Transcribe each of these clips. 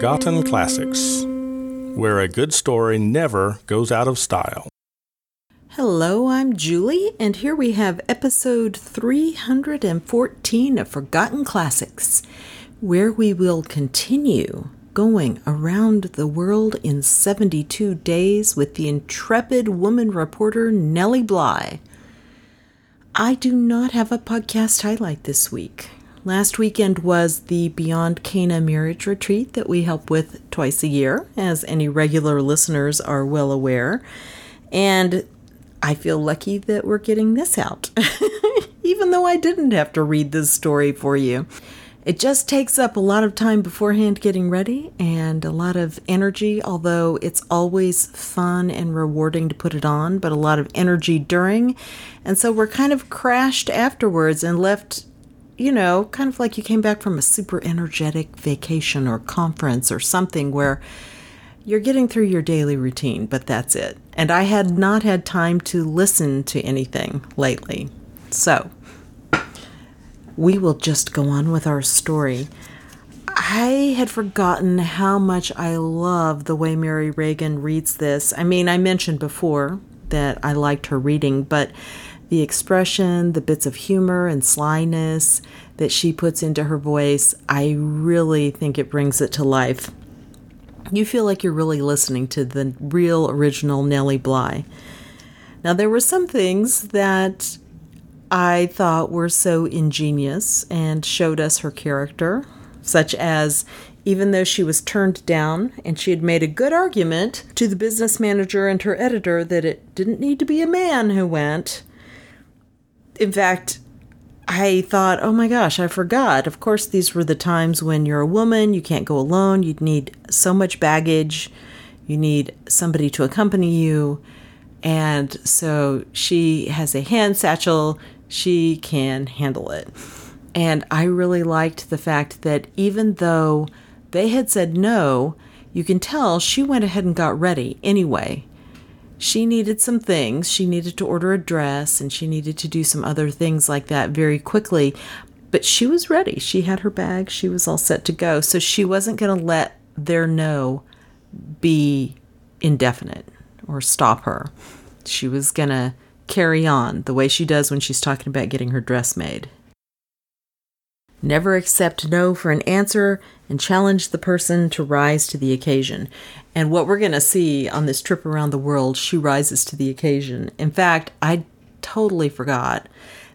Forgotten Classics, where a good story never goes out of style. Hello, I'm Julie, and here we have episode 314 of Forgotten Classics, where we will continue going around the world in 72 days with the intrepid woman reporter Nellie Bly. I do not have a podcast highlight this week. Last weekend was the Beyond Cana marriage retreat that we help with twice a year, as any regular listeners are well aware. And I feel lucky that we're getting this out, even though I didn't have to read this story for you. It just takes up a lot of time beforehand getting ready and a lot of energy, although it's always fun and rewarding to put it on, but a lot of energy during. And so we're kind of crashed afterwards and left you know, kind of like you came back from a super energetic vacation or conference or something where you're getting through your daily routine, but that's it. And I had not had time to listen to anything lately. So, we will just go on with our story. I had forgotten how much I love the way Mary Reagan reads this. I mean, I mentioned before that I liked her reading, but the expression, the bits of humor and slyness that she puts into her voice, I really think it brings it to life. You feel like you're really listening to the real original Nellie Bly. Now, there were some things that I thought were so ingenious and showed us her character, such as even though she was turned down and she had made a good argument to the business manager and her editor that it didn't need to be a man who went, in fact, I thought, oh my gosh, I forgot. Of course, these were the times when you're a woman, you can't go alone, you'd need so much baggage, you need somebody to accompany you. And so she has a hand satchel, she can handle it. And I really liked the fact that even though they had said no, you can tell she went ahead and got ready anyway she needed some things. She needed to order a dress and she needed to do some other things like that very quickly. But she was ready. She had her bag. She was all set to go. So she wasn't going to let their no be indefinite or stop her. She was going to carry on the way she does when she's talking about getting her dress made. Never accept no for an answer and challenge the person to rise to the occasion. And what we're going to see on this trip around the world, she rises to the occasion. In fact, I totally forgot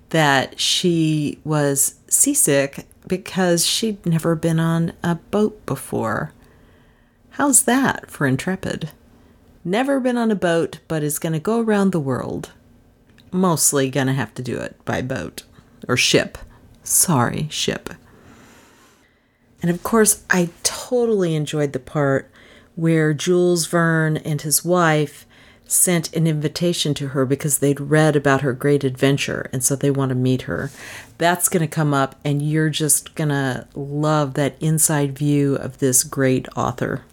that she was seasick because she'd never been on a boat before. How's that for intrepid? Never been on a boat, but is going to go around the world. Mostly going to have to do it by boat or ship. Sorry, ship. And of course, I totally enjoyed the part where Jules Verne and his wife sent an invitation to her because they'd read about her great adventure and so they want to meet her. That's going to come up, and you're just going to love that inside view of this great author.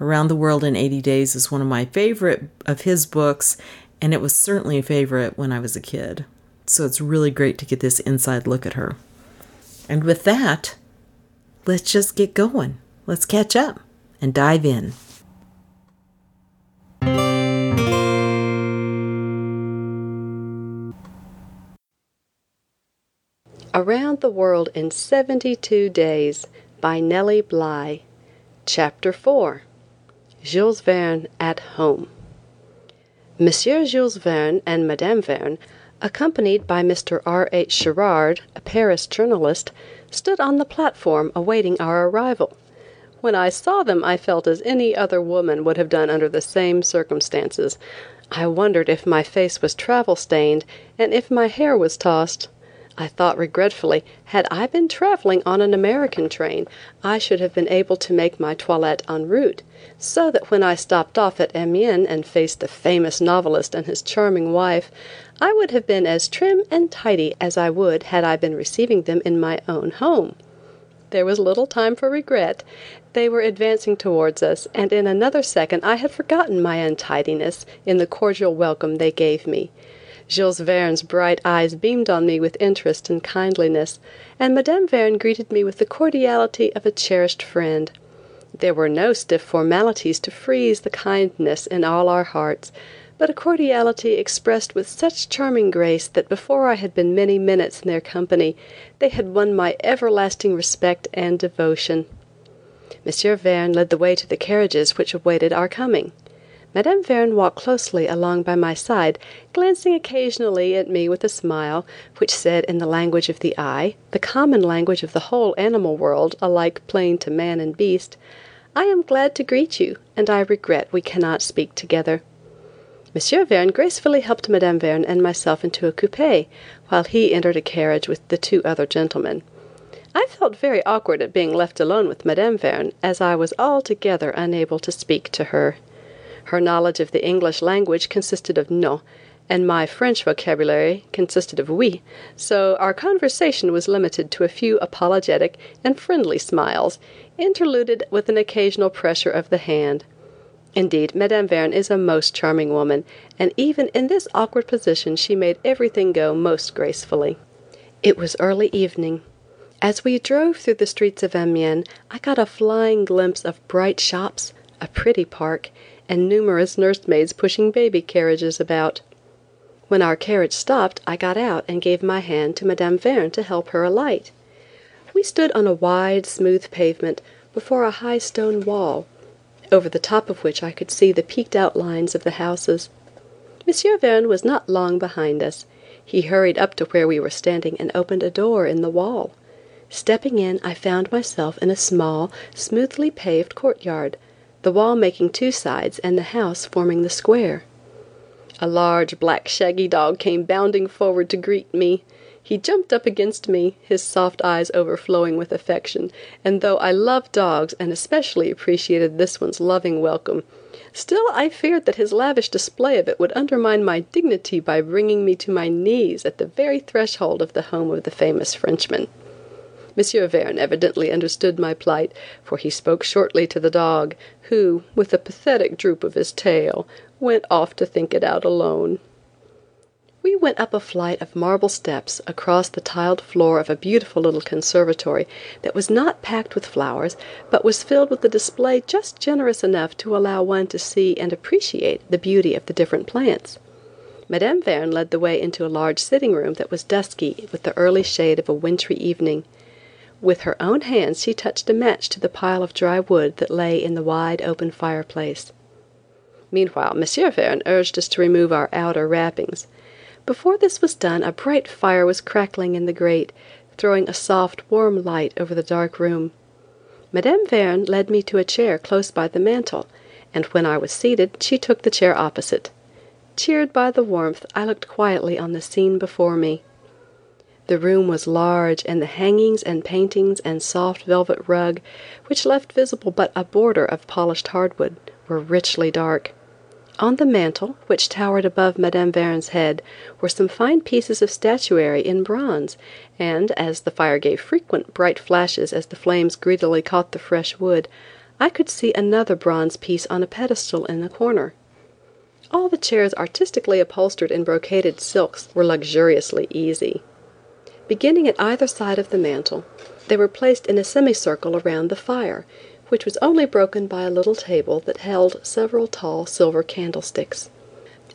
Around the World in 80 Days is one of my favorite of his books, and it was certainly a favorite when I was a kid. So it's really great to get this inside look at her. And with that, let's just get going. Let's catch up and dive in. Around the World in 72 Days by Nellie Bly. Chapter 4 Jules Verne at Home. Monsieur Jules Verne and Madame Verne accompanied by Mr. R. H. Sherard, a Paris journalist, stood on the platform awaiting our arrival. When I saw them I felt as any other woman would have done under the same circumstances. I wondered if my face was travel stained, and if my hair was tossed. I thought regretfully, had I been traveling on an American train, I should have been able to make my toilette en route, so that when I stopped off at Amiens and faced the famous novelist and his charming wife, I would have been as trim and tidy as I would had I been receiving them in my own home. There was little time for regret. They were advancing towards us, and in another second I had forgotten my untidiness in the cordial welcome they gave me. Jules Verne's bright eyes beamed on me with interest and kindliness, and Madame Verne greeted me with the cordiality of a cherished friend. There were no stiff formalities to freeze the kindness in all our hearts, but a cordiality expressed with such charming grace that before I had been many minutes in their company they had won my everlasting respect and devotion. M. Verne led the way to the carriages which awaited our coming. Madame Verne walked closely along by my side, glancing occasionally at me with a smile, which said in the language of the eye, the common language of the whole animal world, alike plain to man and beast, "I am glad to greet you, and I regret we cannot speak together." M. Verne gracefully helped Mme. Verne and myself into a coupé, while he entered a carriage with the two other gentlemen. I felt very awkward at being left alone with Mme. Verne, as I was altogether unable to speak to her. Her knowledge of the English language consisted of "non," and my French vocabulary consisted of "oui," so our conversation was limited to a few apologetic and friendly smiles, interluded with an occasional pressure of the hand. Indeed, Madame Verne is a most charming woman, and even in this awkward position she made everything go most gracefully. It was early evening. As we drove through the streets of Amiens I got a flying glimpse of bright shops, a pretty park, and numerous nursemaids pushing baby carriages about. When our carriage stopped I got out and gave my hand to Madame Verne to help her alight. We stood on a wide, smooth pavement, before a high stone wall over the top of which I could see the peaked outlines of the houses. M. Verne was not long behind us. He hurried up to where we were standing and opened a door in the wall. Stepping in I found myself in a small, smoothly paved courtyard, the wall making two sides and the house forming the square. A large, black, shaggy dog came bounding forward to greet me. He jumped up against me, his soft eyes overflowing with affection, and though I love dogs and especially appreciated this one's loving welcome, still I feared that his lavish display of it would undermine my dignity by bringing me to my knees at the very threshold of the home of the famous Frenchman. M. Verne evidently understood my plight, for he spoke shortly to the dog, who, with a pathetic droop of his tail, went off to think it out alone. We went up a flight of marble steps across the tiled floor of a beautiful little conservatory that was not packed with flowers, but was filled with a display just generous enough to allow one to see and appreciate the beauty of the different plants. Mme. Verne led the way into a large sitting room that was dusky with the early shade of a wintry evening. With her own hands she touched a match to the pile of dry wood that lay in the wide open fireplace. Meanwhile M. Verne urged us to remove our outer wrappings. Before this was done a bright fire was crackling in the grate, throwing a soft, warm light over the dark room. Mme. Verne led me to a chair close by the mantel, and when I was seated she took the chair opposite. Cheered by the warmth I looked quietly on the scene before me. The room was large and the hangings and paintings and soft velvet rug, which left visible but a border of polished hardwood, were richly dark. On the mantel, which towered above Mme. Verne's head, were some fine pieces of statuary in bronze, and as the fire gave frequent bright flashes as the flames greedily caught the fresh wood, I could see another bronze piece on a pedestal in a corner. All the chairs artistically upholstered in brocaded silks were luxuriously easy. Beginning at either side of the mantel, they were placed in a semicircle around the fire, which was only broken by a little table that held several tall silver candlesticks.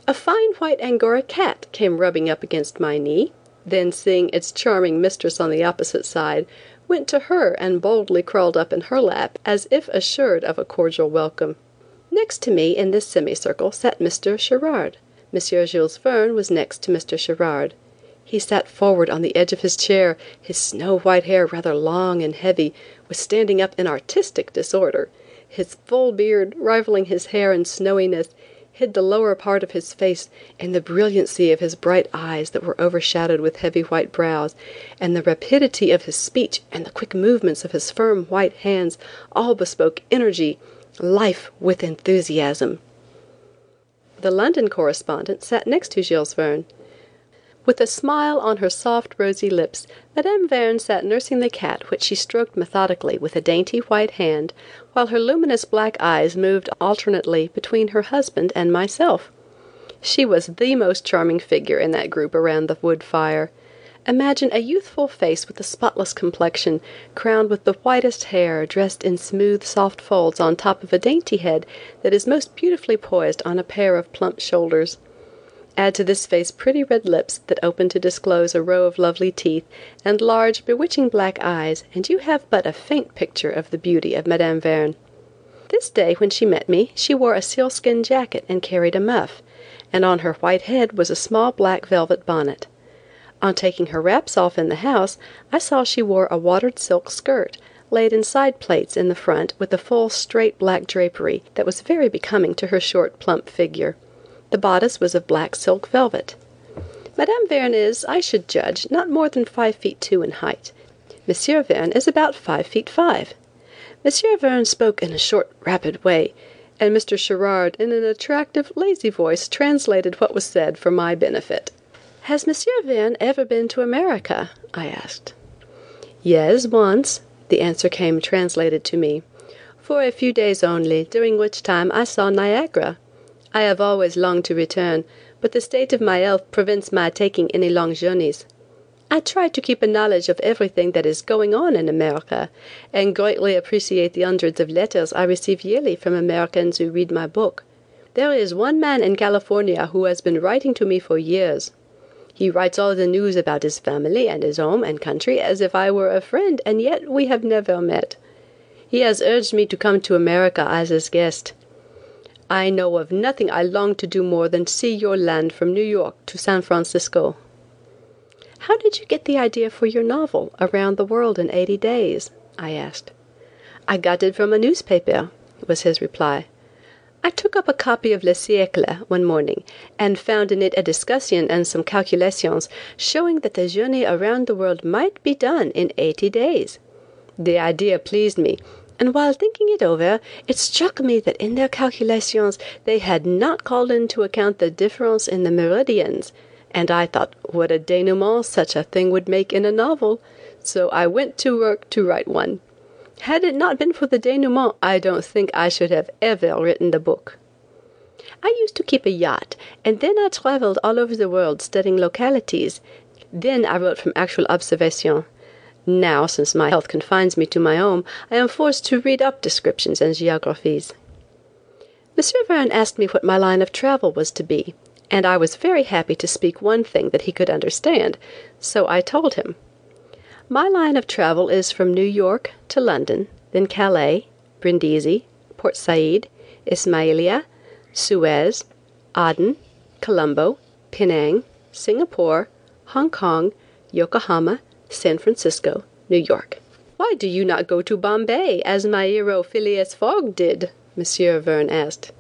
A fine white Angora cat came rubbing up against my knee, then seeing its charming mistress on the opposite side, went to her and boldly crawled up in her lap as if assured of a cordial welcome. Next to me in this semicircle sat Mr. Sherard. M. Jules Verne was next to Mr. Sherard. He sat forward on the edge of his chair, his snow white hair rather long and heavy, was standing up in artistic disorder. His full beard, rivaling his hair in snowiness, hid the lower part of his face and the brilliancy of his bright eyes that were overshadowed with heavy white brows, and the rapidity of his speech and the quick movements of his firm white hands all bespoke energy, life with enthusiasm. The London correspondent sat next to Jules Verne. With a smile on her soft, rosy lips, Mme. Verne sat nursing the cat which she stroked methodically with a dainty white hand, while her luminous black eyes moved alternately between her husband and myself. She was the most charming figure in that group around the wood fire. Imagine a youthful face with a spotless complexion, crowned with the whitest hair, dressed in smooth, soft folds on top of a dainty head that is most beautifully poised on a pair of plump shoulders. Add to this face pretty red lips that open to disclose a row of lovely teeth, and large, bewitching black eyes, and you have but a faint picture of the beauty of Mme. Verne. This day when she met me she wore a sealskin jacket and carried a muff, and on her white head was a small black velvet bonnet. On taking her wraps off in the house, I saw she wore a watered silk skirt, laid in side plaits in the front with a full straight black drapery that was very becoming to her short plump figure. The bodice was of black silk velvet. Mme. Verne is, I should judge, not more than five feet two in height. M. Verne is about five feet five. M. Verne spoke in a short, rapid way, and Mr. Sherard in an attractive, lazy voice translated what was said for my benefit. "Has Monsieur Verne ever been to America?" I asked. "Yes, once," the answer came translated to me, "for a few days only, during which time I saw Niagara. I have always longed to return, but the state of my health prevents my taking any long journeys. I try to keep a knowledge of everything that is going on in America, and greatly appreciate the hundreds of letters I receive yearly from Americans who read my book. There is one man in California who has been writing to me for years. He writes all the news about his family and his home and country as if I were a friend, and yet we have never met. He has urged me to come to America as his guest. I know of nothing I long to do more than see your land from New York to San Francisco." "How did you get the idea for your novel, Around the World in Eighty Days?" I asked. "I got it from a newspaper," was his reply. I took up a copy of Le Siècle one morning, and found in it a discussion and some calculations showing that the journey around the world might be done in eighty days. The idea pleased me, and while thinking it over, it struck me that in their calculations they had not called into account the difference in the meridians, and I thought what a dénouement such a thing would make in a novel, so I went to work to write one. Had it not been for the denouement, I don't think I should have ever written the book. I used to keep a yacht, and then I traveled all over the world studying localities. Then I wrote from actual observation. Now, since my health confines me to my home, I am forced to read up descriptions and geographies. Monsieur Verne asked me what my line of travel was to be, and I was very happy to speak one thing that he could understand, so I told him. My line of travel is from New York to London, then Calais, Brindisi, Port Said, Ismailia, Suez, Aden, Colombo, Penang, Singapore, Hong Kong, Yokohama, San Francisco, New York. Why do you not go to Bombay, as my hero Phileas Fogg did? Monsieur Verne asked.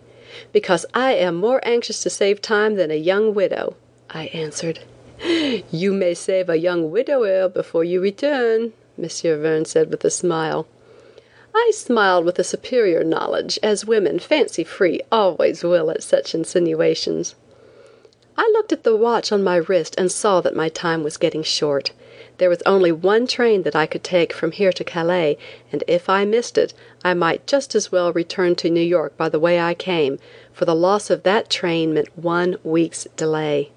Because I am more anxious to save time than a young widow, I answered. "You may save a young widower before you return," Monsieur Verne said with a smile. I smiled with a superior knowledge, as women, fancy free, always will at such insinuations. I looked at the watch on my wrist and saw that my time was getting short. There was only one train that I could take from here to Calais, and if I missed it, I might just as well return to New York by the way I came, for the loss of that train meant one week's delay.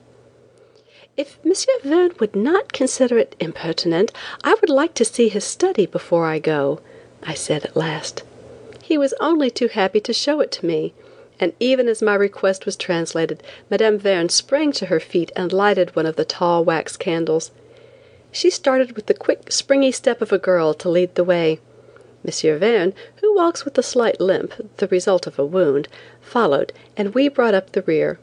If Monsieur Verne would not consider it impertinent, I would like to see his study before I go," I said at last. He was only too happy to show it to me, and even as my request was translated, Mme. Verne sprang to her feet and lighted one of the tall wax candles. She started with the quick, springy step of a girl to lead the way. Monsieur Verne, who walks with a slight limp, the result of a wound, followed, and we brought up the rear.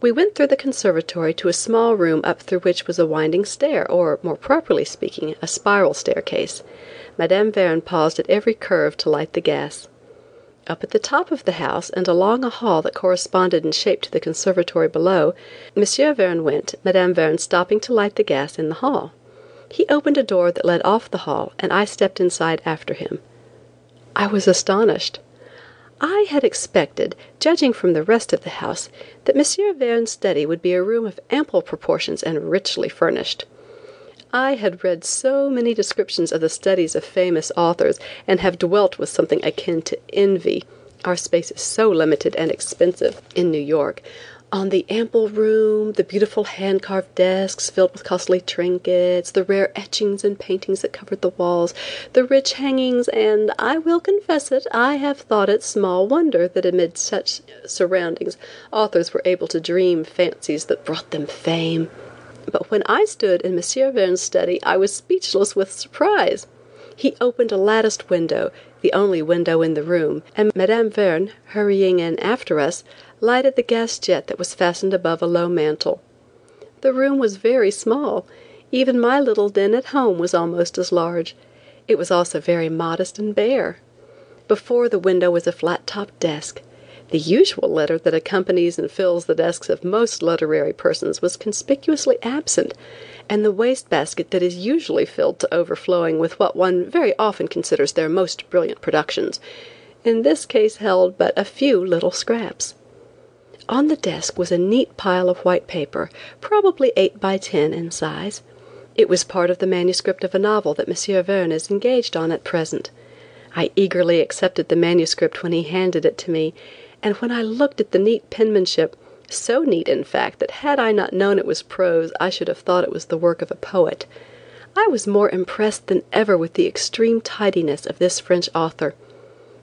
We went through the conservatory to a small room up through which was a winding stair, or, more properly speaking, a spiral staircase. Mme. Verne paused at every curve to light the gas. Up at the top of the house, and along a hall that corresponded in shape to the conservatory below, Monsieur Verne went, Mme. Verne stopping to light the gas in the hall. He opened a door that led off the hall, and I stepped inside after him. I was astonished. I had expected, judging from the rest of the house, that Monsieur Verne's study would be a room of ample proportions and richly furnished. I had read so many descriptions of the studies of famous authors, and have dwelt with something akin to envy our space is so limited and expensive in New York On the ample room, the beautiful hand carved desks filled with costly trinkets, the rare etchings and paintings that covered the walls, the rich hangings, and I will confess it, I have thought it small wonder that amid such surroundings authors were able to dream fancies that brought them fame. But when I stood in M. Verne's study I was speechless with surprise. He opened a latticed window, the only window in the room, and Madame Verne, hurrying in after us, lighted the gas jet that was fastened above a low mantel. The room was very small; even my little den at home was almost as large. It was also very modest and bare. Before the window was a flat topped desk. The usual litter that accompanies and fills the desks of most literary persons was conspicuously absent, and the waste basket that is usually filled to overflowing with what one very often considers their most brilliant productions, in this case held but a few little scraps. On the desk was a neat pile of white paper, probably eight by ten in size. It was part of the manuscript of a novel that M. Verne is engaged on at present. I eagerly accepted the manuscript when he handed it to me, and when I looked at the neat penmanship, so neat in fact that had I not known it was prose I should have thought it was the work of a poet, I was more impressed than ever with the extreme tidiness of this French author.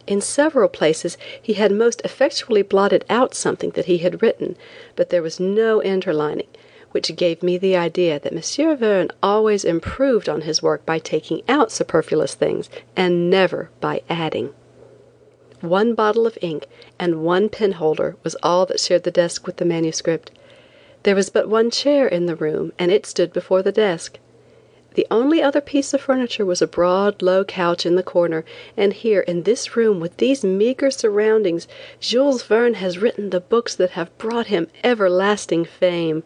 In several places he had most effectually blotted out something that he had written, but there was no interlining, which gave me the idea that M. Verne always improved on his work by taking out superfluous things and never by adding. One bottle of ink and one pen holder was all that shared the desk with the manuscript. There was but one chair in the room and it stood before the desk. The only other piece of furniture was a broad, low couch in the corner, and here in this room with these meagre surroundings Jules Verne has written the books that have brought him everlasting fame.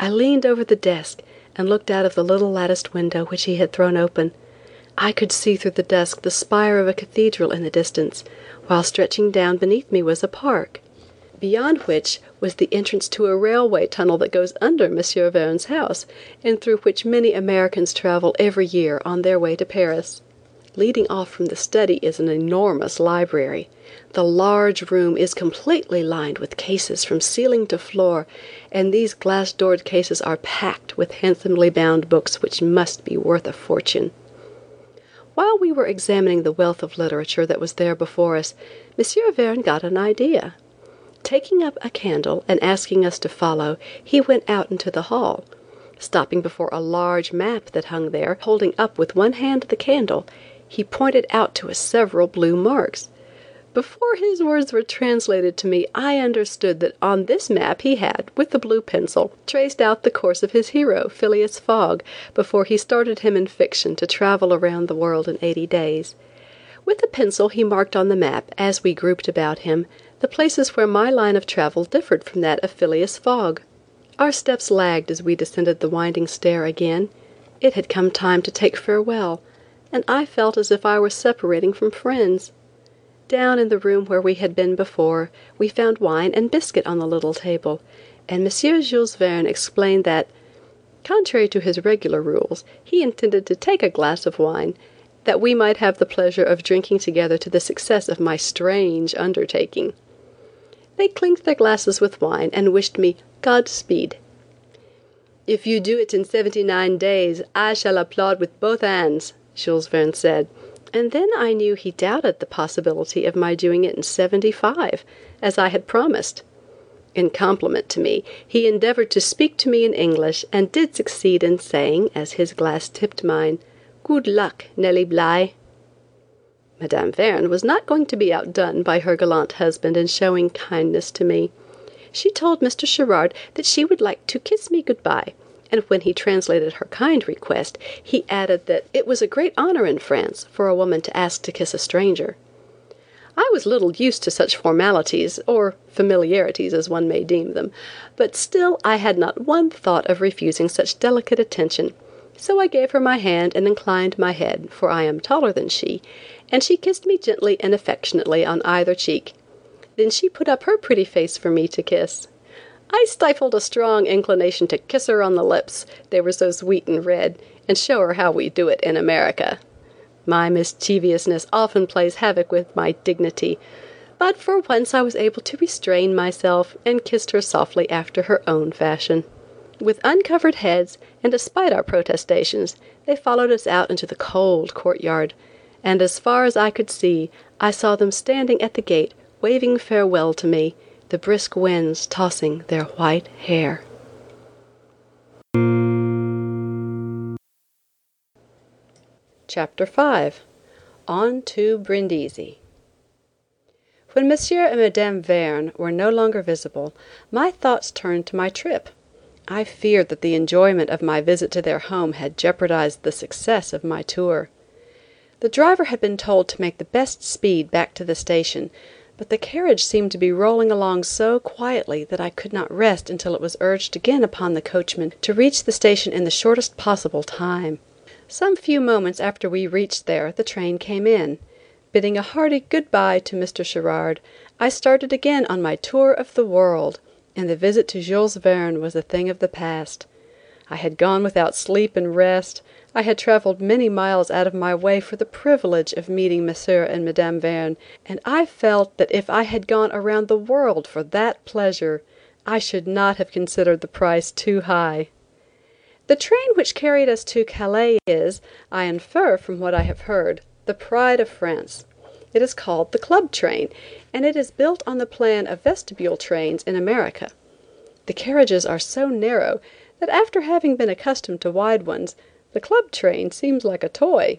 I leaned over the desk and looked out of the little latticed window which he had thrown open. I could see through the dusk the spire of a cathedral in the distance, while stretching down beneath me was a park beyond which was the entrance to a railway tunnel that goes under M. Verne's house, and through which many Americans travel every year on their way to Paris. Leading off from the study is an enormous library. The large room is completely lined with cases from ceiling to floor, and these glass doored cases are packed with handsomely bound books which must be worth a fortune. While we were examining the wealth of literature that was there before us, M. Verne got an idea. Taking up a candle and asking us to follow, he went out into the hall. Stopping before a large map that hung there, holding up with one hand the candle, he pointed out to us several blue marks. Before his words were translated to me I understood that on this map he had, with the blue pencil, traced out the course of his hero, Phileas Fogg, before he started him in fiction to travel around the world in eighty days. With the pencil he marked on the map, as we grouped about him, the places where my line of travel differed from that of Phileas Fogg. Our steps lagged as we descended the winding stair again. It had come time to take farewell, and I felt as if I were separating from friends. Down in the room where we had been before, we found wine and biscuit on the little table, and M. Jules Verne explained that, contrary to his regular rules, he intended to take a glass of wine, that we might have the pleasure of drinking together to the success of my strange undertaking. They clinked their glasses with wine and wished me God speed. "If you do it in seventy nine days, I shall applaud with both hands," Jules Verne said, and then I knew he doubted the possibility of my doing it in seventy five, as I had promised. In compliment to me, he endeavored to speak to me in English and did succeed in saying, as his glass tipped mine, "Good luck, Nellie Bly." Mme. Verne was not going to be outdone by her gallant husband in showing kindness to me. She told Mr. Sherard that she would like to kiss me good bye, and when he translated her kind request, he added that it was a great honor in France for a woman to ask to kiss a stranger. I was little used to such formalities, or familiarities as one may deem them, but still I had not one thought of refusing such delicate attention, so I gave her my hand and inclined my head, for I am taller than she, and she kissed me gently and affectionately on either cheek. Then she put up her pretty face for me to kiss. I stifled a strong inclination to kiss her on the lips, they were so sweet and red, and show her how we do it in America. My mischievousness often plays havoc with my dignity, but for once I was able to restrain myself and kissed her softly after her own fashion. With uncovered heads, and despite our protestations, they followed us out into the cold courtyard, and as far as I could see I saw them standing at the gate waving farewell to me, the brisk winds tossing their white hair. Chapter 5 On to Brindisi When Monsieur and Madame Verne were no longer visible, my thoughts turned to my trip. I feared that the enjoyment of my visit to their home had jeopardized the success of my tour. The driver had been told to make the best speed back to the station, but the carriage seemed to be rolling along so quietly that I could not rest until it was urged again upon the coachman to reach the station in the shortest possible time. Some few moments after we reached there the train came in. Bidding a hearty good bye to Mr. Sherard, I started again on my tour of the world, and the visit to Jules Verne was a thing of the past. I had gone without sleep and rest, I had traveled many miles out of my way for the privilege of meeting Monsieur and Madame Verne, and I felt that if I had gone around the world for that pleasure, I should not have considered the price too high. The train which carried us to Calais is, I infer from what I have heard, the pride of France. It is called the Club train, and it is built on the plan of vestibule trains in America. The carriages are so narrow that after having been accustomed to wide ones, the Club train seems like a toy.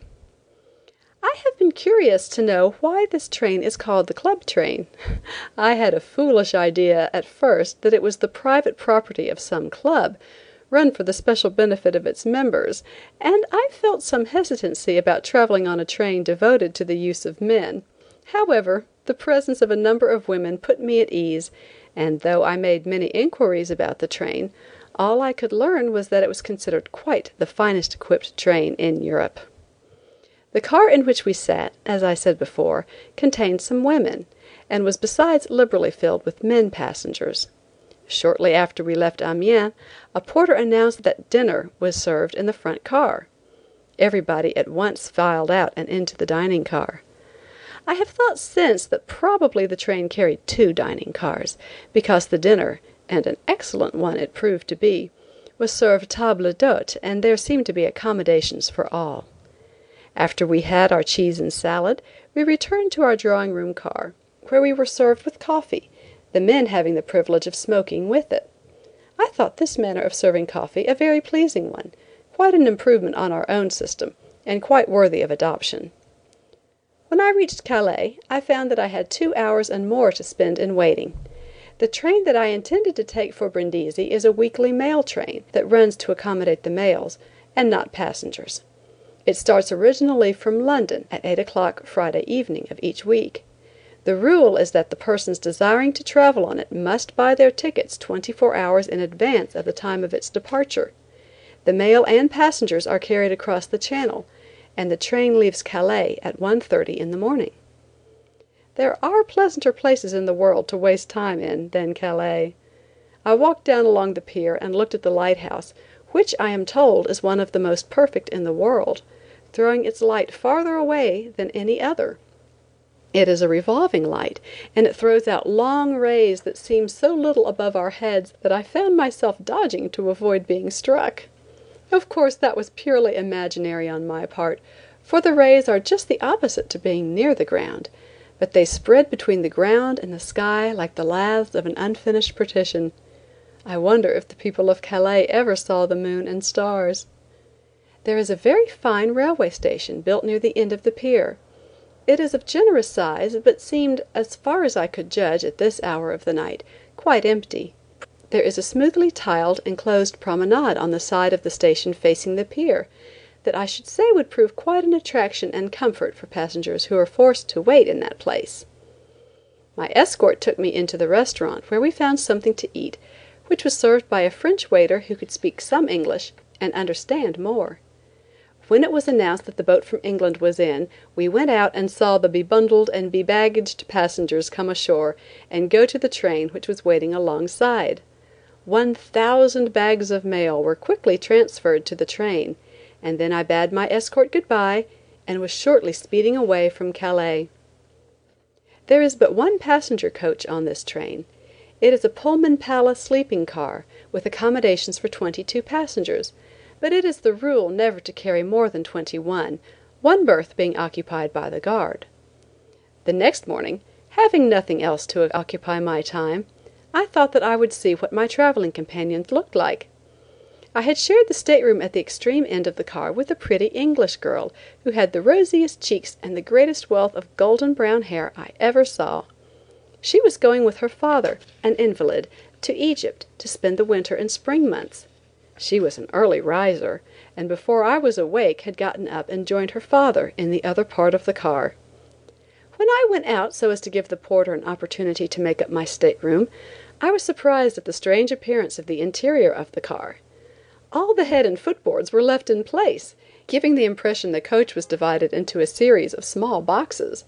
I have been curious to know why this train is called the Club train. I had a foolish idea at first that it was the private property of some club, run for the special benefit of its members, and I felt some hesitancy about traveling on a train devoted to the use of men. However, the presence of a number of women put me at ease, and though I made many inquiries about the train, all I could learn was that it was considered quite the finest equipped train in Europe. The car in which we sat, as I said before, contained some women, and was besides liberally filled with men passengers. Shortly after we left Amiens, a porter announced that dinner was served in the front car. Everybody at once filed out and into the dining car. I have thought since that probably the train carried two dining cars, because the dinner, and an excellent one it proved to be, was served table d'hote and there seemed to be accommodations for all. After we had our cheese and salad, we returned to our drawing room car, where we were served with coffee the men having the privilege of smoking with it. I thought this manner of serving coffee a very pleasing one, quite an improvement on our own system, and quite worthy of adoption. When I reached Calais I found that I had two hours and more to spend in waiting. The train that I intended to take for Brindisi is a weekly mail train that runs to accommodate the mails, and not passengers. It starts originally from London at eight o'clock Friday evening of each week. The rule is that the persons desiring to travel on it must buy their tickets twenty four hours in advance of the time of its departure. The mail and passengers are carried across the Channel, and the train leaves Calais at 1.30 in the morning. There are pleasanter places in the world to waste time in than Calais. I walked down along the pier and looked at the lighthouse, which I am told is one of the most perfect in the world, throwing its light farther away than any other. It is a revolving light, and it throws out long rays that seem so little above our heads that I found myself dodging to avoid being struck. Of course that was purely imaginary on my part, for the rays are just the opposite to being near the ground, but they spread between the ground and the sky like the laths of an unfinished partition. I wonder if the people of Calais ever saw the moon and stars. There is a very fine railway station built near the end of the pier. It is of generous size, but seemed, as far as I could judge at this hour of the night, quite empty. There is a smoothly tiled, enclosed promenade on the side of the station facing the pier, that I should say would prove quite an attraction and comfort for passengers who are forced to wait in that place. My escort took me into the restaurant where we found something to eat, which was served by a French waiter who could speak some English and understand more. When it was announced that the boat from England was in, we went out and saw the bebundled and bebaggaged passengers come ashore and go to the train which was waiting alongside. One thousand bags of mail were quickly transferred to the train, and then I bade my escort good bye and was shortly speeding away from Calais. There is but one passenger coach on this train. It is a Pullman Palace sleeping car, with accommodations for twenty two passengers, but it is the rule never to carry more than twenty one, one berth being occupied by the guard. The next morning, having nothing else to occupy my time, I thought that I would see what my traveling companions looked like. I had shared the stateroom at the extreme end of the car with a pretty English girl, who had the rosiest cheeks and the greatest wealth of golden brown hair I ever saw. She was going with her father, an invalid, to Egypt to spend the winter and spring months. She was an early riser, and before I was awake had gotten up and joined her father in the other part of the car. When I went out so as to give the porter an opportunity to make up my stateroom, I was surprised at the strange appearance of the interior of the car. All the head and foot boards were left in place, giving the impression the coach was divided into a series of small boxes.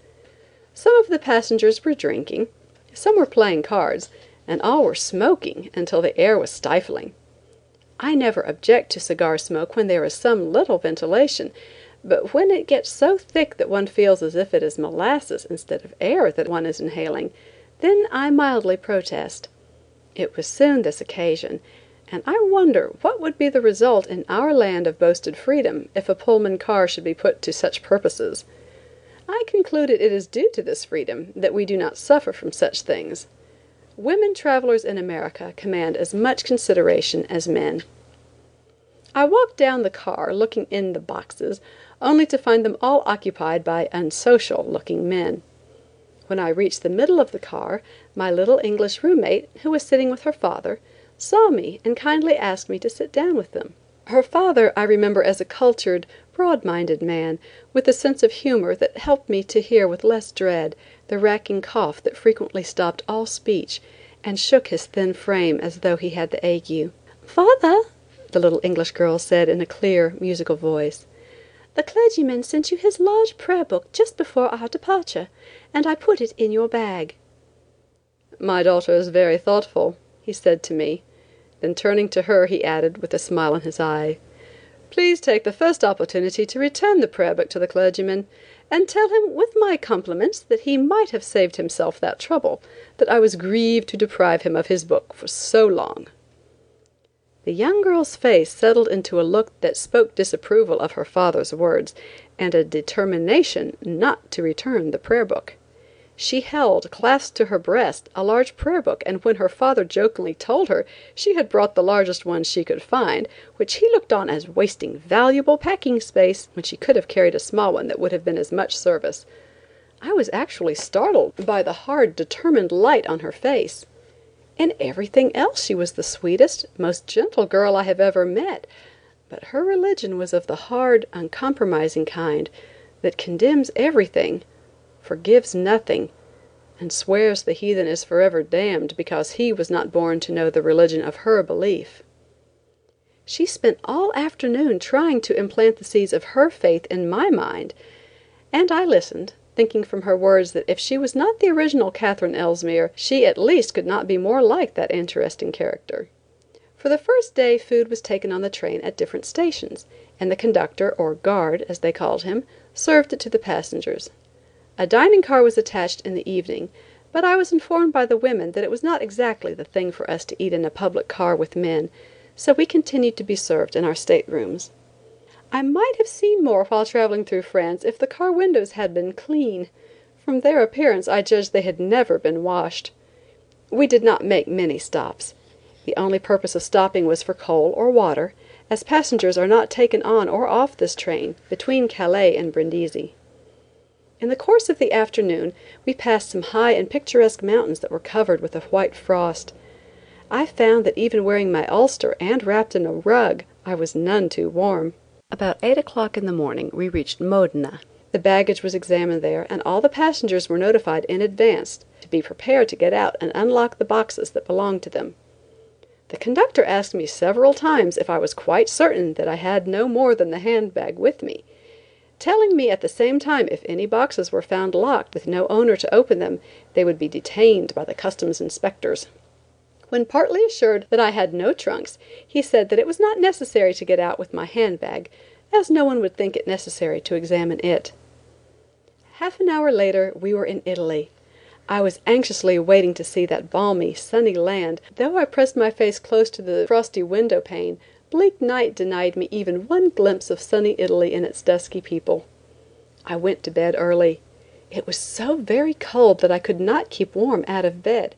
Some of the passengers were drinking, some were playing cards, and all were smoking until the air was stifling. I never object to cigar smoke when there is some little ventilation, but when it gets so thick that one feels as if it is molasses instead of air that one is inhaling, then I mildly protest. It was soon this occasion, and I wonder what would be the result in our land of boasted freedom if a Pullman car should be put to such purposes. I concluded it is due to this freedom that we do not suffer from such things. Women travelers in America command as much consideration as men. I walked down the car looking in the boxes, only to find them all occupied by unsocial looking men. When I reached the middle of the car, my little English roommate, who was sitting with her father, saw me and kindly asked me to sit down with them. Her father I remember as a cultured, broad minded man, with a sense of humor that helped me to hear with less dread the racking cough that frequently stopped all speech and shook his thin frame as though he had the ague. "Father," the little English girl said in a clear, musical voice, "the clergyman sent you his large prayer book just before our departure, and I put it in your bag." "My daughter is very thoughtful," he said to me. Then turning to her he added, with a smile in his eye, "Please take the first opportunity to return the prayer book to the clergyman, and tell him, with my compliments, that he might have saved himself that trouble, that I was grieved to deprive him of his book for so long." The young girl's face settled into a look that spoke disapproval of her father's words, and a determination not to return the prayer book. She held, clasped to her breast, a large prayer book, and when her father jokingly told her she had brought the largest one she could find, which he looked on as wasting valuable packing space when she could have carried a small one that would have been as much service, I was actually startled by the hard, determined light on her face. In everything else she was the sweetest, most gentle girl I have ever met, but her religion was of the hard, uncompromising kind that condemns everything forgives nothing, and swears the heathen is forever damned because he was not born to know the religion of her belief. She spent all afternoon trying to implant the seeds of her faith in my mind, and I listened, thinking from her words that if she was not the original Catherine Elsmere, she at least could not be more like that interesting character. For the first day food was taken on the train at different stations, and the conductor, or guard, as they called him, served it to the passengers. A dining car was attached in the evening, but I was informed by the women that it was not exactly the thing for us to eat in a public car with men, so we continued to be served in our state rooms. I might have seen more while traveling through France if the car windows had been clean. From their appearance I judged they had never been washed. We did not make many stops. The only purpose of stopping was for coal or water, as passengers are not taken on or off this train between Calais and Brindisi. In the course of the afternoon we passed some high and picturesque mountains that were covered with a white frost. I found that even wearing my ulster and wrapped in a rug I was none too warm. About eight o'clock in the morning we reached Modane. The baggage was examined there and all the passengers were notified in advance to be prepared to get out and unlock the boxes that belonged to them. The conductor asked me several times if I was quite certain that I had no more than the hand bag with me telling me at the same time if any boxes were found locked with no owner to open them, they would be detained by the customs inspectors. When partly assured that I had no trunks, he said that it was not necessary to get out with my hand bag, as no one would think it necessary to examine it. Half an hour later we were in Italy. I was anxiously waiting to see that balmy, sunny land. Though I pressed my face close to the frosty window pane, bleak night denied me even one glimpse of sunny Italy and its dusky people. I went to bed early. It was so very cold that I could not keep warm out of bed,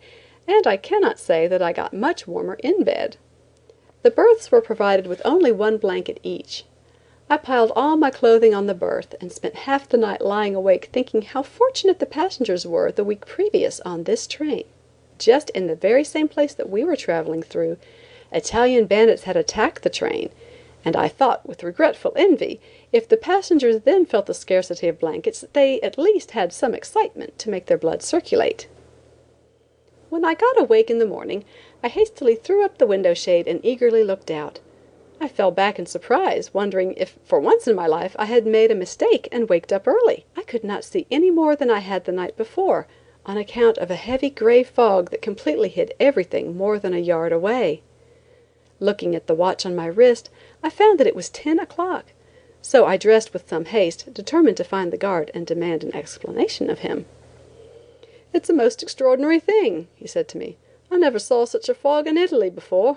and I cannot say that I got much warmer in bed. The berths were provided with only one blanket each. I piled all my clothing on the berth and spent half the night lying awake thinking how fortunate the passengers were the week previous on this train. Just in the very same place that we were traveling through, Italian bandits had attacked the train, and I thought with regretful envy, if the passengers then felt the scarcity of blankets they at least had some excitement to make their blood circulate. When I got awake in the morning I hastily threw up the window shade and eagerly looked out. I fell back in surprise, wondering if for once in my life I had made a mistake and waked up early. I could not see any more than I had the night before, on account of a heavy gray fog that completely hid everything more than a yard away. Looking at the watch on my wrist, I found that it was ten o'clock, so I dressed with some haste, determined to find the guard and demand an explanation of him. "It's a most extraordinary thing," he said to me. "I never saw such a fog in Italy before.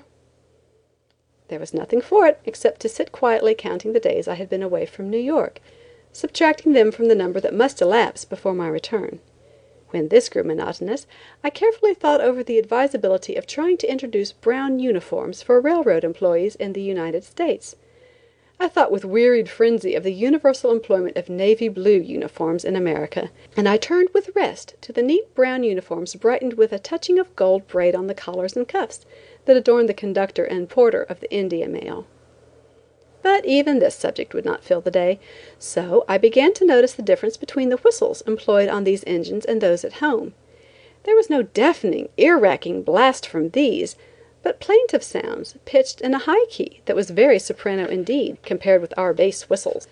There was nothing for it except to sit quietly counting the days I had been away from New York, subtracting them from the number that must elapse before my return. When this grew monotonous, I carefully thought over the advisability of trying to introduce brown uniforms for railroad employees in the United States. I thought with wearied frenzy of the universal employment of navy blue uniforms in America, and I turned with rest to the neat brown uniforms brightened with a touching of gold braid on the collars and cuffs that adorned the conductor and porter of the India mail. But even this subject would not fill the day, so I began to notice the difference between the whistles employed on these engines and those at home. There was no deafening, ear racking blast from these, but plaintive sounds, pitched in a high key that was very soprano indeed, compared with our bass whistles.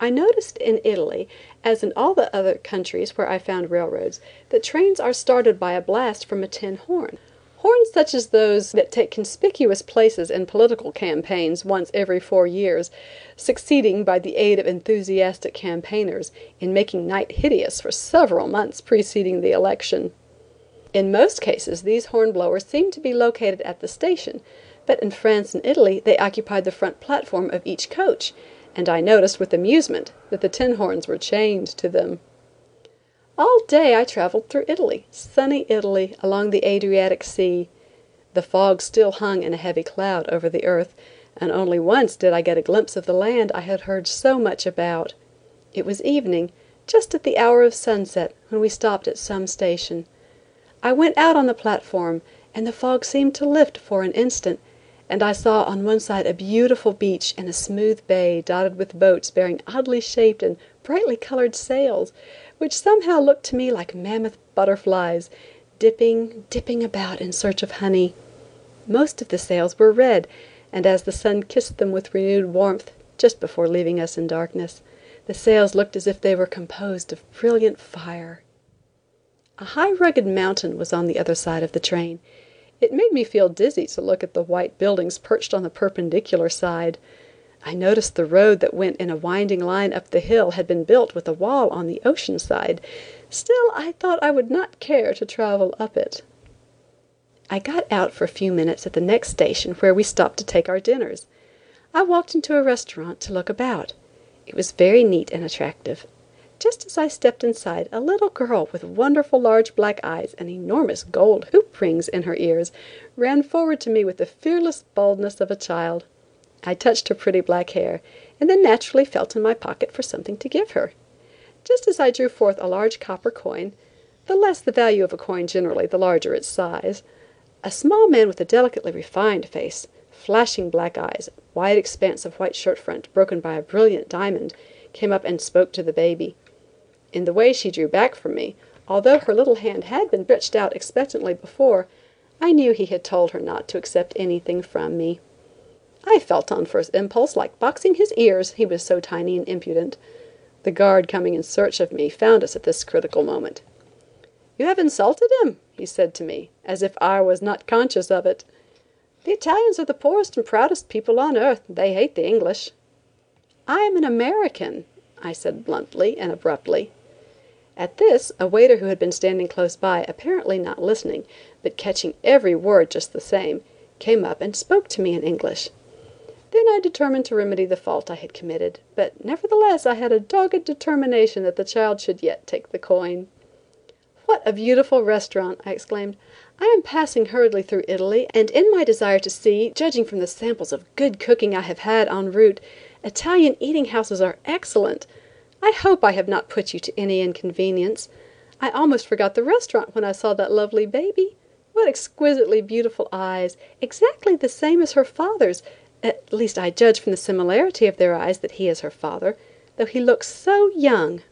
I noticed in Italy, as in all the other countries where I found railroads, that trains are started by a blast from a tin horn. Horns such as those that take conspicuous places in political campaigns once every four years, succeeding by the aid of enthusiastic campaigners in making night hideous for several months preceding the election. In most cases these horn blowers seem to be located at the station, but in France and Italy they occupied the front platform of each coach, and I noticed with amusement that the tin horns were chained to them. All day I traveled through Italy, sunny Italy, along the Adriatic Sea. The fog still hung in a heavy cloud over the earth, and only once did I get a glimpse of the land I had heard so much about. It was evening, just at the hour of sunset, when we stopped at some station. I went out on the platform, and the fog seemed to lift for an instant, and I saw on one side a beautiful beach and a smooth bay dotted with boats bearing oddly shaped and brightly colored sails which somehow looked to me like mammoth butterflies, dipping, dipping about in search of honey. Most of the sails were red, and as the sun kissed them with renewed warmth, just before leaving us in darkness, the sails looked as if they were composed of brilliant fire. A high rugged mountain was on the other side of the train. It made me feel dizzy to look at the white buildings perched on the perpendicular side. I noticed the road that went in a winding line up the hill had been built with a wall on the ocean side, still I thought I would not care to travel up it. I got out for a few minutes at the next station where we stopped to take our dinners. I walked into a restaurant to look about. It was very neat and attractive. Just as I stepped inside a little girl with wonderful large black eyes and enormous gold hoop rings in her ears ran forward to me with the fearless boldness of a child. I touched her pretty black hair, and then naturally felt in my pocket for something to give her. Just as I drew forth a large copper coin, the less the value of a coin generally, the larger its size, a small man with a delicately refined face, flashing black eyes, wide expanse of white shirt front broken by a brilliant diamond, came up and spoke to the baby. In the way she drew back from me, although her little hand had been stretched out expectantly before, I knew he had told her not to accept anything from me. I felt on first impulse like boxing his ears, he was so tiny and impudent. The guard coming in search of me found us at this critical moment. "You have insulted him," he said to me, as if I was not conscious of it. "The Italians are the poorest and proudest people on earth. They hate the English." "I am an American," I said bluntly and abruptly. At this a waiter who had been standing close by, apparently not listening, but catching every word just the same, came up and spoke to me in English. Then I determined to remedy the fault I had committed, but nevertheless I had a dogged determination that the child should yet take the coin. "What a beautiful restaurant!" I exclaimed. "I am passing hurriedly through Italy, and in my desire to see, judging from the samples of good cooking I have had en route, Italian eating houses are excellent. I hope I have not put you to any inconvenience. I almost forgot the restaurant when I saw that lovely baby. What exquisitely beautiful eyes, exactly the same as her father's, at least I judge from the similarity of their eyes that he is her father, though he looks so young."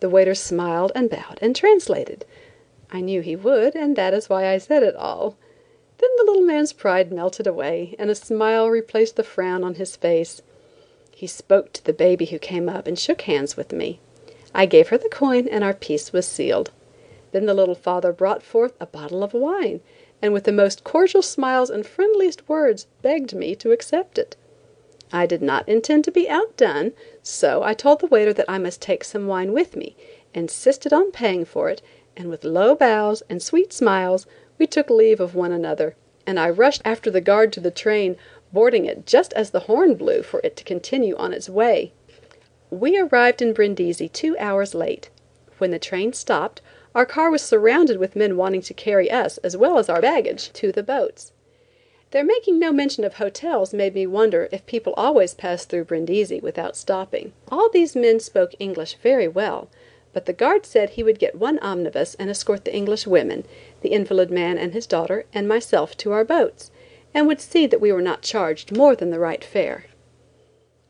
The waiter smiled and bowed and translated. I knew he would, and that is why I said it all. Then the little man's pride melted away, and a smile replaced the frown on his face. He spoke to the baby who came up and shook hands with me. I gave her the coin and our peace was sealed. Then the little father brought forth a bottle of wine and with the most cordial smiles and friendliest words begged me to accept it. I did not intend to be outdone, so I told the waiter that I must take some wine with me, insisted on paying for it, and with low bows and sweet smiles we took leave of one another, and I rushed after the guard to the train, boarding it just as the horn blew for it to continue on its way. We arrived in Brindisi two hours late. When the train stopped our car was surrounded with men wanting to carry us, as well as our baggage, to the boats. Their making no mention of hotels made me wonder if people always passed through Brindisi without stopping. All these men spoke English very well, but the guard said he would get one omnibus and escort the English women, the invalid man and his daughter, and myself to our boats, and would see that we were not charged more than the right fare.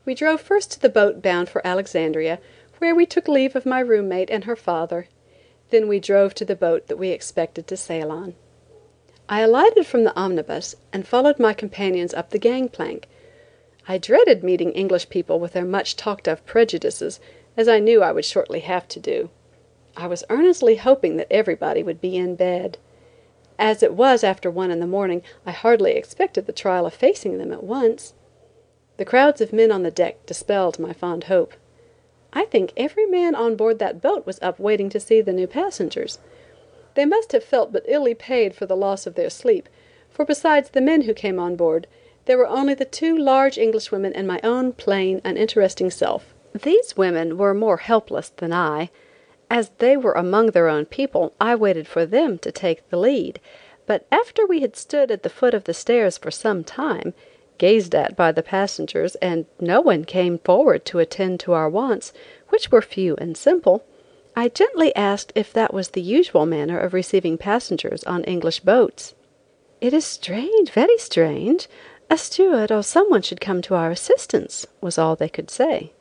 We drove first to the boat bound for Alexandria, where we took leave of my roommate and her father. Then we drove to the boat that we expected to sail on. I alighted from the omnibus and followed my companions up the gang plank. I dreaded meeting English people with their much talked of prejudices, as I knew I would shortly have to do. I was earnestly hoping that everybody would be in bed. As it was after one in the morning, I hardly expected the trial of facing them at once. The crowds of men on the deck dispelled my fond hope. I think every man on board that boat was up waiting to see the new passengers. They must have felt but illy paid for the loss of their sleep, for besides the men who came on board, there were only the two large Englishwomen and my own plain, uninteresting self. These women were more helpless than I. As they were among their own people, I waited for them to take the lead, but after we had stood at the foot of the stairs for some time, gazed at by the passengers, and no one came forward to attend to our wants, which were few and simple, I gently asked if that was the usual manner of receiving passengers on English boats. "It is strange, very strange. A steward or some one should come to our assistance," was all they could say.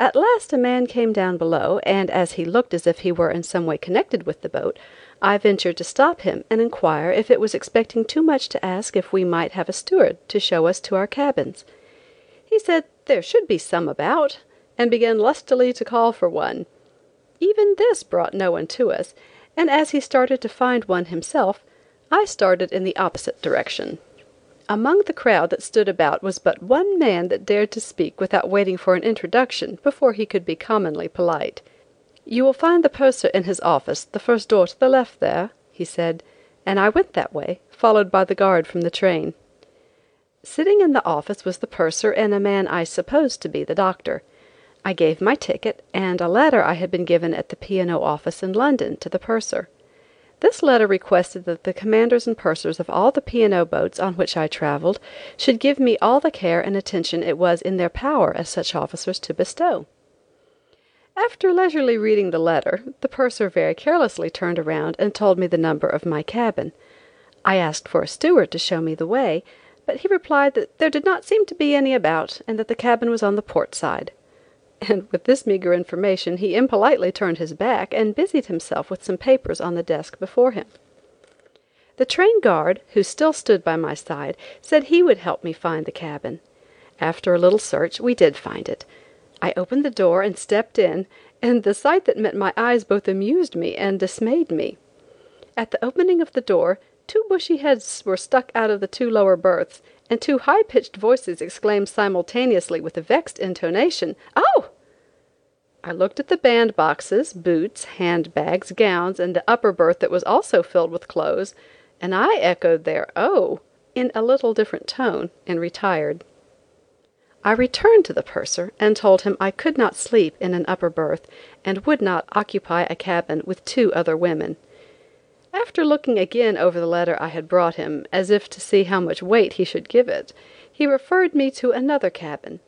At last a man came down below, and as he looked as if he were in some way connected with the boat, I ventured to stop him and inquire if it was expecting too much to ask if we might have a steward to show us to our cabins. He said there should be some about, and began lustily to call for one. Even this brought no one to us, and as he started to find one himself, I started in the opposite direction. Among the crowd that stood about was but one man that dared to speak without waiting for an introduction before he could be commonly polite. "You will find the purser in his office, the first door to the left there," he said, and I went that way, followed by the guard from the train. Sitting in the office was the purser and a man I supposed to be the doctor. I gave my ticket and a letter I had been given at the P. & O. office in London to the purser. This letter requested that the commanders and pursers of all the P. & O. boats on which I traveled should give me all the care and attention it was in their power as such officers to bestow. After leisurely reading the letter, the purser very carelessly turned around and told me the number of my cabin. I asked for a steward to show me the way, but he replied that there did not seem to be any about and that the cabin was on the port side. And with this meager information he impolitely turned his back and busied himself with some papers on the desk before him. The train guard, who still stood by my side, said he would help me find the cabin. After a little search we did find it. I opened the door and stepped in, and the sight that met my eyes both amused me and dismayed me. At the opening of the door, two bushy heads were stuck out of the two lower berths, and two high pitched voices exclaimed simultaneously with a vexed intonation, "Oh!" I looked at the band boxes, boots, hand bags, gowns, and the upper berth that was also filled with clothes, and I echoed their "Oh!" in a little different tone, and retired. I returned to the purser and told him I could not sleep in an upper berth and would not occupy a cabin with two other women. After looking again over the letter I had brought him, as if to see how much weight he should give it, he referred me to another cabin.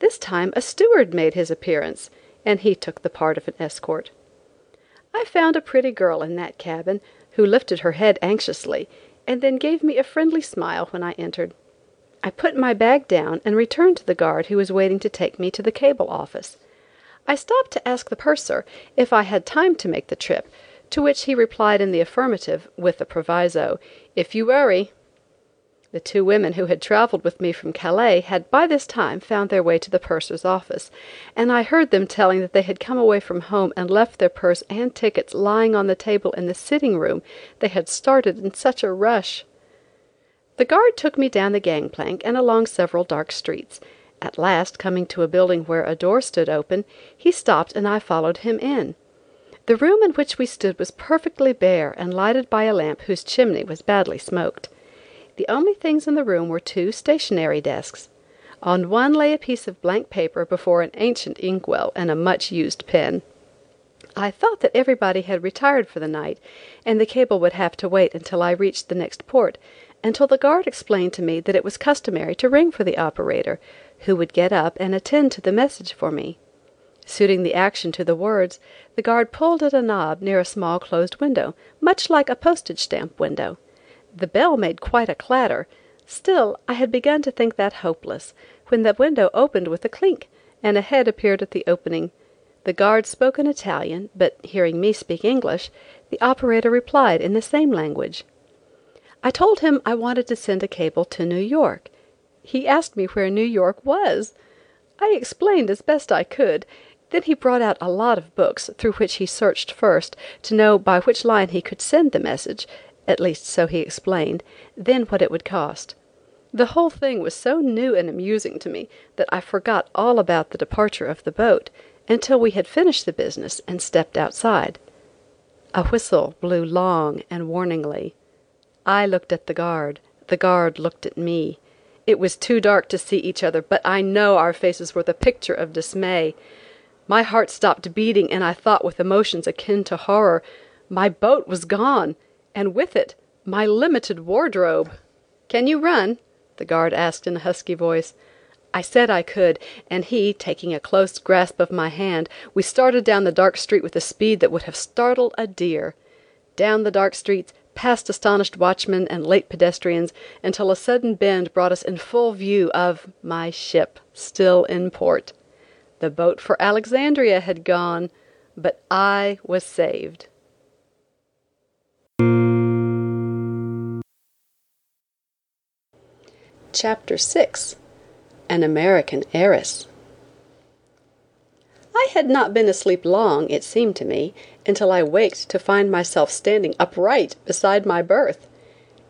This time a steward made his appearance, and he took the part of an escort. I found a pretty girl in that cabin, who lifted her head anxiously, and then gave me a friendly smile when I entered. I put my bag down and returned to the guard who was waiting to take me to the cable office. I stopped to ask the purser if I had time to make the trip, to which he replied in the affirmative, with the proviso, "If you hurry." The two women who had traveled with me from Calais had by this time found their way to the purser's office, and I heard them telling that they had come away from home and left their purse and tickets lying on the table in the sitting room, they had started in such a rush. The guard took me down the gangplank and along several dark streets. At last, coming to a building where a door stood open, he stopped and I followed him in. The room in which we stood was perfectly bare and lighted by a lamp whose chimney was badly smoked. The only things in the room were two stationary desks. On one lay a piece of blank paper before an ancient inkwell and a much used pen. I thought that everybody had retired for the night and the cable would have to wait until I reached the next port, until the guard explained to me that it was customary to ring for the operator, who would get up and attend to the message for me. Suiting the action to the words, the guard pulled at a knob near a small closed window, much like a postage stamp window. The bell made quite a clatter, still I had begun to think that hopeless, when the window opened with a clink, and a head appeared at the opening. The guard spoke in Italian, but hearing me speak English, the operator replied in the same language. I told him I wanted to send a cable to New York. He asked me where New York was. I explained as best I could, then he brought out a lot of books, through which he searched first, to know by which line he could send the message, at least so he explained, then what it would cost. The whole thing was so new and amusing to me that I forgot all about the departure of the boat, until we had finished the business and stepped outside. A whistle blew long and warningly. I looked at the guard, the guard looked at me. It was too dark to see each other, but I know our faces were the picture of dismay. My heart stopped beating and I thought with emotions akin to horror, my boat was gone, and with it my limited wardrobe. "Can you run?" the guard asked in a husky voice. I said I could, and he, taking a close grasp of my hand, we started down the dark street with a speed that would have startled a deer. Down the dark streets, past astonished watchmen and late pedestrians, until a sudden bend brought us in full view of my ship, still in port. The boat for Alexandria had gone, but I was saved. Chapter 6 An American Heiress I had not been asleep long, it seemed to me, until I waked to find myself standing upright beside my berth.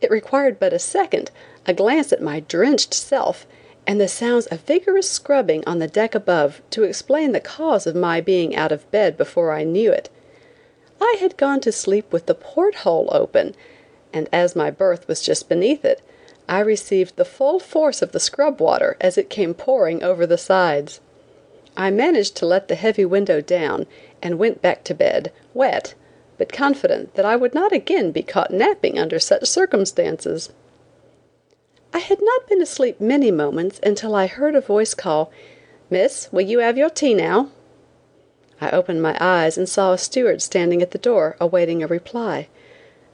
It required but a second, a glance at my drenched self, and the sounds of vigorous scrubbing on the deck above to explain the cause of my being out of bed before I knew it. I had gone to sleep with the port hole open, and as my berth was just beneath it, I received the full force of the scrub water as it came pouring over the sides. I managed to let the heavy window down and went back to bed, wet, but confident that I would not again be caught napping under such circumstances. I had not been asleep many moments until I heard a voice call, "Miss, will you have your tea now?" I opened my eyes and saw a steward standing at the door awaiting a reply.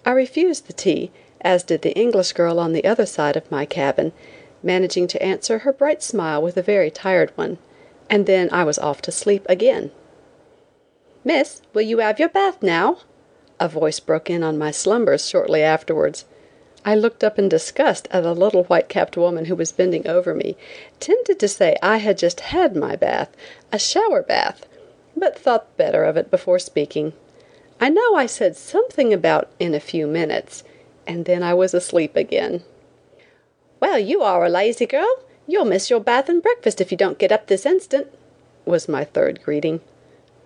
I refused the tea, as did the English girl on the other side of my cabin, managing to answer her bright smile with a very tired one and then I was off to sleep again. "Miss, will you have your bath now?" a voice broke in on my slumbers shortly afterwards. I looked up in disgust at a little white capped woman who was bending over me, tempted to say I had just had my bath, a shower bath, but thought better of it before speaking. I know I said something about in a few minutes, and then I was asleep again. "Well, you are a lazy girl. You'll miss your bath and breakfast if you don't get up this instant," was my third greeting.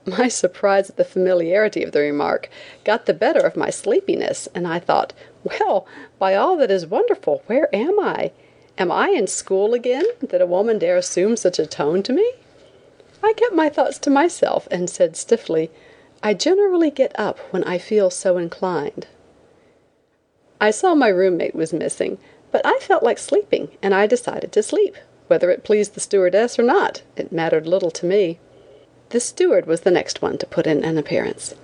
My surprise at the familiarity of the remark got the better of my sleepiness, and I thought, well, by all that is wonderful, where am I? Am I in school again, that a woman dare assume such a tone to me? I kept my thoughts to myself and said stiffly, I generally get up when I feel so inclined. I saw my roommate was missing, but I felt like sleeping and I decided to sleep. Whether it pleased the stewardess or not, it mattered little to me. The steward was the next one to put in an appearance.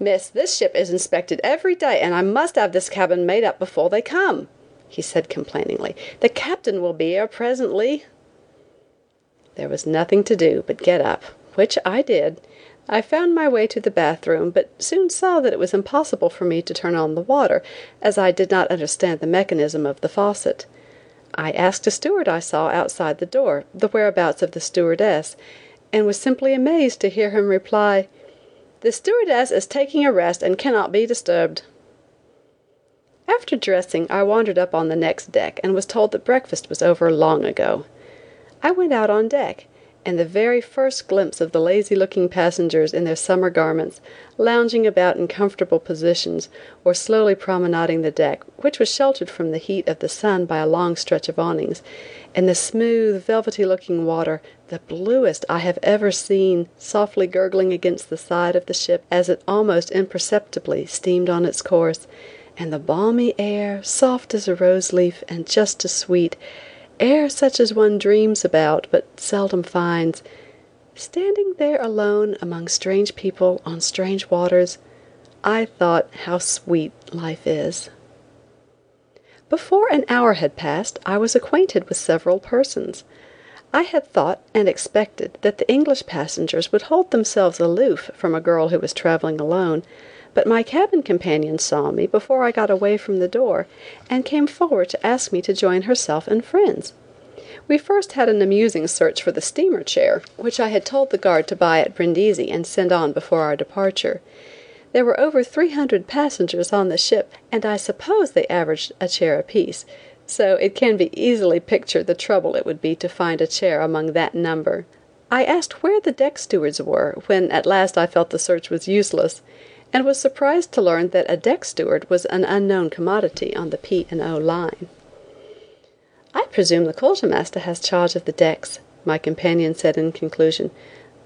Miss, this ship is inspected every day and I must have this cabin made up before they come, he said complainingly. The captain will be here presently. There was nothing to do but get up, which I did. I found my way to the bathroom, but soon saw that it was impossible for me to turn on the water, as I did not understand the mechanism of the faucet. I asked a steward I saw outside the door the whereabouts of the stewardess, and was simply amazed to hear him reply: "The stewardess is taking a rest and cannot be disturbed." After dressing I wandered up on the next deck and was told that breakfast was over long ago. I went out on deck, and the very first glimpse of the lazy looking passengers in their summer garments, lounging about in comfortable positions, or slowly promenading the deck, which was sheltered from the heat of the sun by a long stretch of awnings, and the smooth, velvety looking water, the bluest I have ever seen, softly gurgling against the side of the ship as it almost imperceptibly steamed on its course, and the balmy air, soft as a rose leaf and just as sweet air such as one dreams about but seldom finds, standing there alone among strange people on strange waters, I thought how sweet life is. Before an hour had passed I was acquainted with several persons. I had thought and expected that the English passengers would hold themselves aloof from a girl who was traveling alone, but my cabin companion saw me before I got away from the door, and came forward to ask me to join herself and friends. We first had an amusing search for the steamer chair, which I had told the guard to buy at Brindisi and send on before our departure. There were over three hundred passengers on the ship, and I suppose they averaged a chair apiece, so it can be easily pictured the trouble it would be to find a chair among that number. I asked where the deck stewards were, when at last I felt the search was useless and was surprised to learn that a deck steward was an unknown commodity on the P. and O. line. "I presume the quartermaster has charge of the decks," my companion said in conclusion,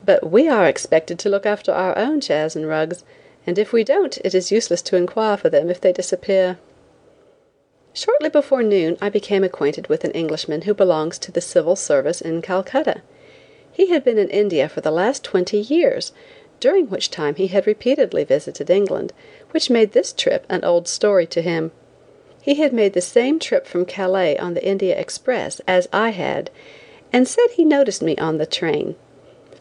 "but we are expected to look after our own chairs and rugs, and if we don't it is useless to inquire for them if they disappear." Shortly before noon I became acquainted with an Englishman who belongs to the civil service in Calcutta. He had been in India for the last twenty years during which time he had repeatedly visited England, which made this trip an old story to him. He had made the same trip from Calais on the India Express as I had, and said he noticed me on the train.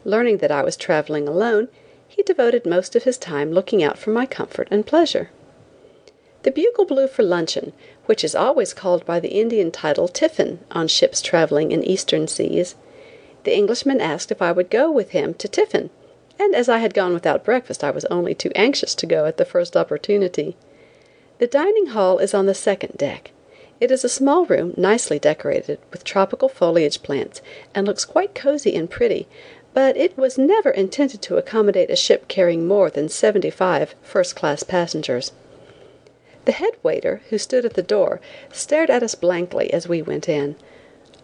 Learning that I was traveling alone, he devoted most of his time looking out for my comfort and pleasure. The bugle blew for luncheon, which is always called by the Indian title tiffin on ships traveling in Eastern seas. The Englishman asked if I would go with him to tiffin and as I had gone without breakfast I was only too anxious to go at the first opportunity. The dining hall is on the second deck. It is a small room nicely decorated with tropical foliage plants, and looks quite cozy and pretty, but it was never intended to accommodate a ship carrying more than seventy five first class passengers. The head waiter, who stood at the door, stared at us blankly as we went in.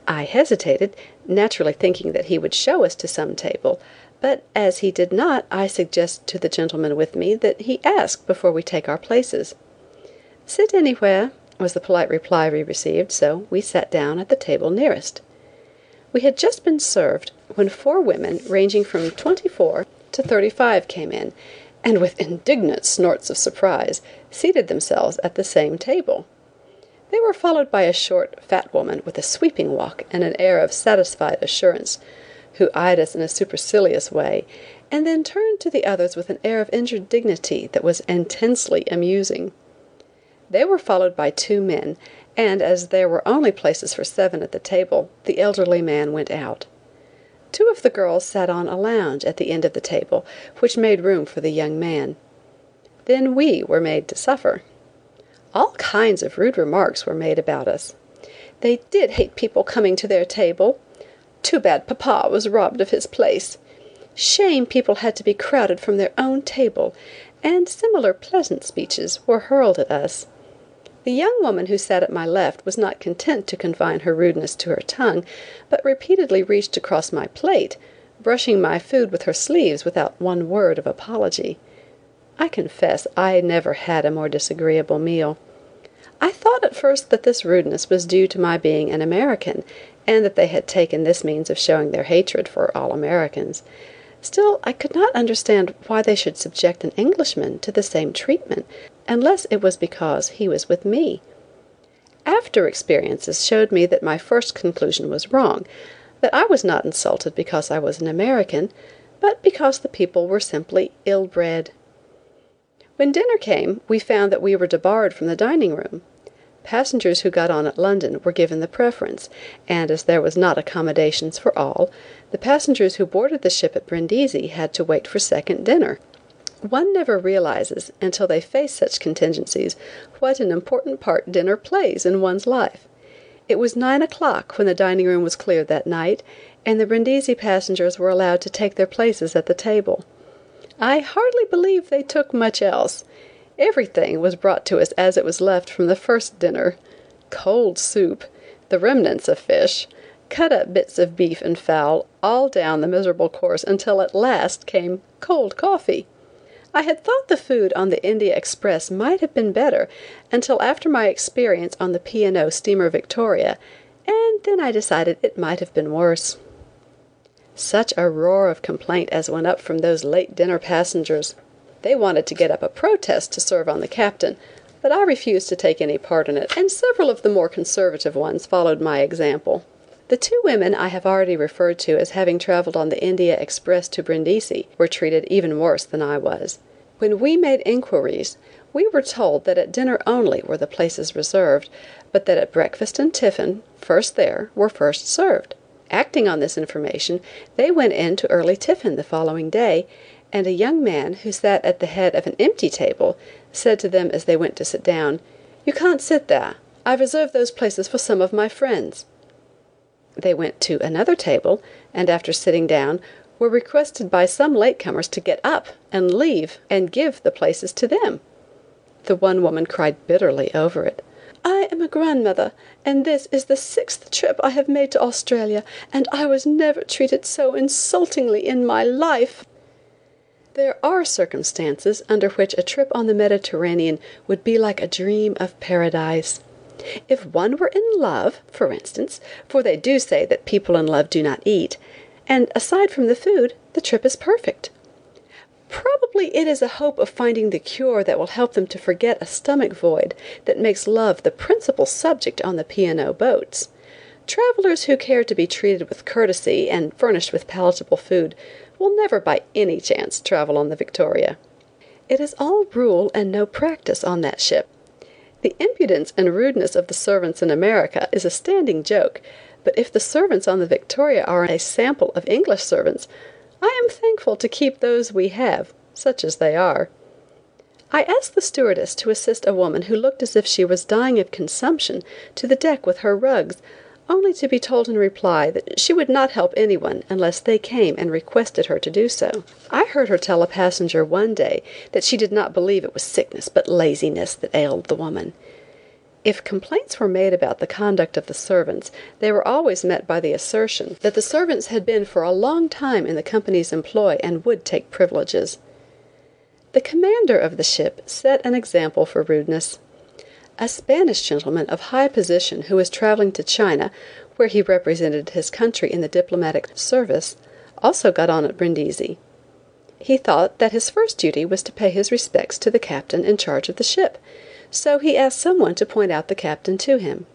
I hesitated, naturally thinking that he would show us to some table but as he did not I suggested to the gentleman with me that he ask before we take our places. "Sit anywhere," was the polite reply we received, so we sat down at the table nearest. We had just been served when four women ranging from twenty four to thirty five came in, and with indignant snorts of surprise seated themselves at the same table. They were followed by a short, fat woman with a sweeping walk and an air of satisfied assurance who eyed us in a supercilious way, and then turned to the others with an air of injured dignity that was intensely amusing. They were followed by two men, and as there were only places for seven at the table, the elderly man went out. Two of the girls sat on a lounge at the end of the table, which made room for the young man. Then we were made to suffer. All kinds of rude remarks were made about us. They did hate people coming to their table. Too bad papa was robbed of his place. shame people had to be crowded from their own table, and similar pleasant speeches were hurled at us. The young woman who sat at my left was not content to confine her rudeness to her tongue, but repeatedly reached across my plate, brushing my food with her sleeves without one word of apology. I confess I never had a more disagreeable meal. I thought at first that this rudeness was due to my being an American, and that they had taken this means of showing their hatred for all Americans. Still I could not understand why they should subject an Englishman to the same treatment, unless it was because he was with me. After experiences showed me that my first conclusion was wrong, that I was not insulted because I was an American, but because the people were simply ill bred. When dinner came we found that we were debarred from the dining room. Passengers who got on at London were given the preference, and as there was not accommodations for all, the passengers who boarded the ship at Brindisi had to wait for second dinner. One never realizes, until they face such contingencies, what an important part dinner plays in one's life. It was nine o'clock when the dining room was cleared that night, and the Brindisi passengers were allowed to take their places at the table. I hardly believe they took much else. Everything was brought to us as it was left from the first dinner: cold soup, the remnants of fish, cut up bits of beef and fowl, all down the miserable course until at last came cold coffee. I had thought the food on the India Express might have been better until after my experience on the P. and O. steamer Victoria, and then I decided it might have been worse. Such a roar of complaint as went up from those late dinner passengers! They wanted to get up a protest to serve on the captain, but I refused to take any part in it, and several of the more conservative ones followed my example. The two women I have already referred to as having traveled on the India Express to Brindisi were treated even worse than I was. When we made inquiries we were told that at dinner only were the places reserved, but that at breakfast and tiffin, first there, were first served. Acting on this information, they went in to early tiffin the following day and a young man who sat at the head of an empty table said to them as they went to sit down: "You can't sit there. I've reserved those places for some of my friends." They went to another table, and after sitting down were requested by some late comers to get up and leave and give the places to them. The one woman cried bitterly over it. I am a grandmother, and this is the sixth trip I have made to Australia, and I was never treated so insultingly in my life. There are circumstances under which a trip on the Mediterranean would be like a dream of paradise. If one were in love, for instance, for they do say that people in love do not eat, and aside from the food, the trip is perfect. Probably it is a hope of finding the cure that will help them to forget a stomach void that makes love the principal subject on the P. and O. boats. Travelers who care to be treated with courtesy and furnished with palatable food will never by any chance travel on the Victoria. It is all rule and no practice on that ship. The impudence and rudeness of the servants in America is a standing joke, but if the servants on the Victoria are a sample of English servants, I am thankful to keep those we have, such as they are. I asked the stewardess to assist a woman who looked as if she was dying of consumption to the deck with her rugs only to be told in reply that she would not help anyone unless they came and requested her to do so. I heard her tell a passenger one day that she did not believe it was sickness but laziness that ailed the woman. If complaints were made about the conduct of the servants, they were always met by the assertion that the servants had been for a long time in the company's employ and would take privileges. The commander of the ship set an example for rudeness. A Spanish gentleman of high position who was traveling to China, where he represented his country in the diplomatic service, also got on at Brindisi. He thought that his first duty was to pay his respects to the captain in charge of the ship, so he asked someone to point out the captain to him.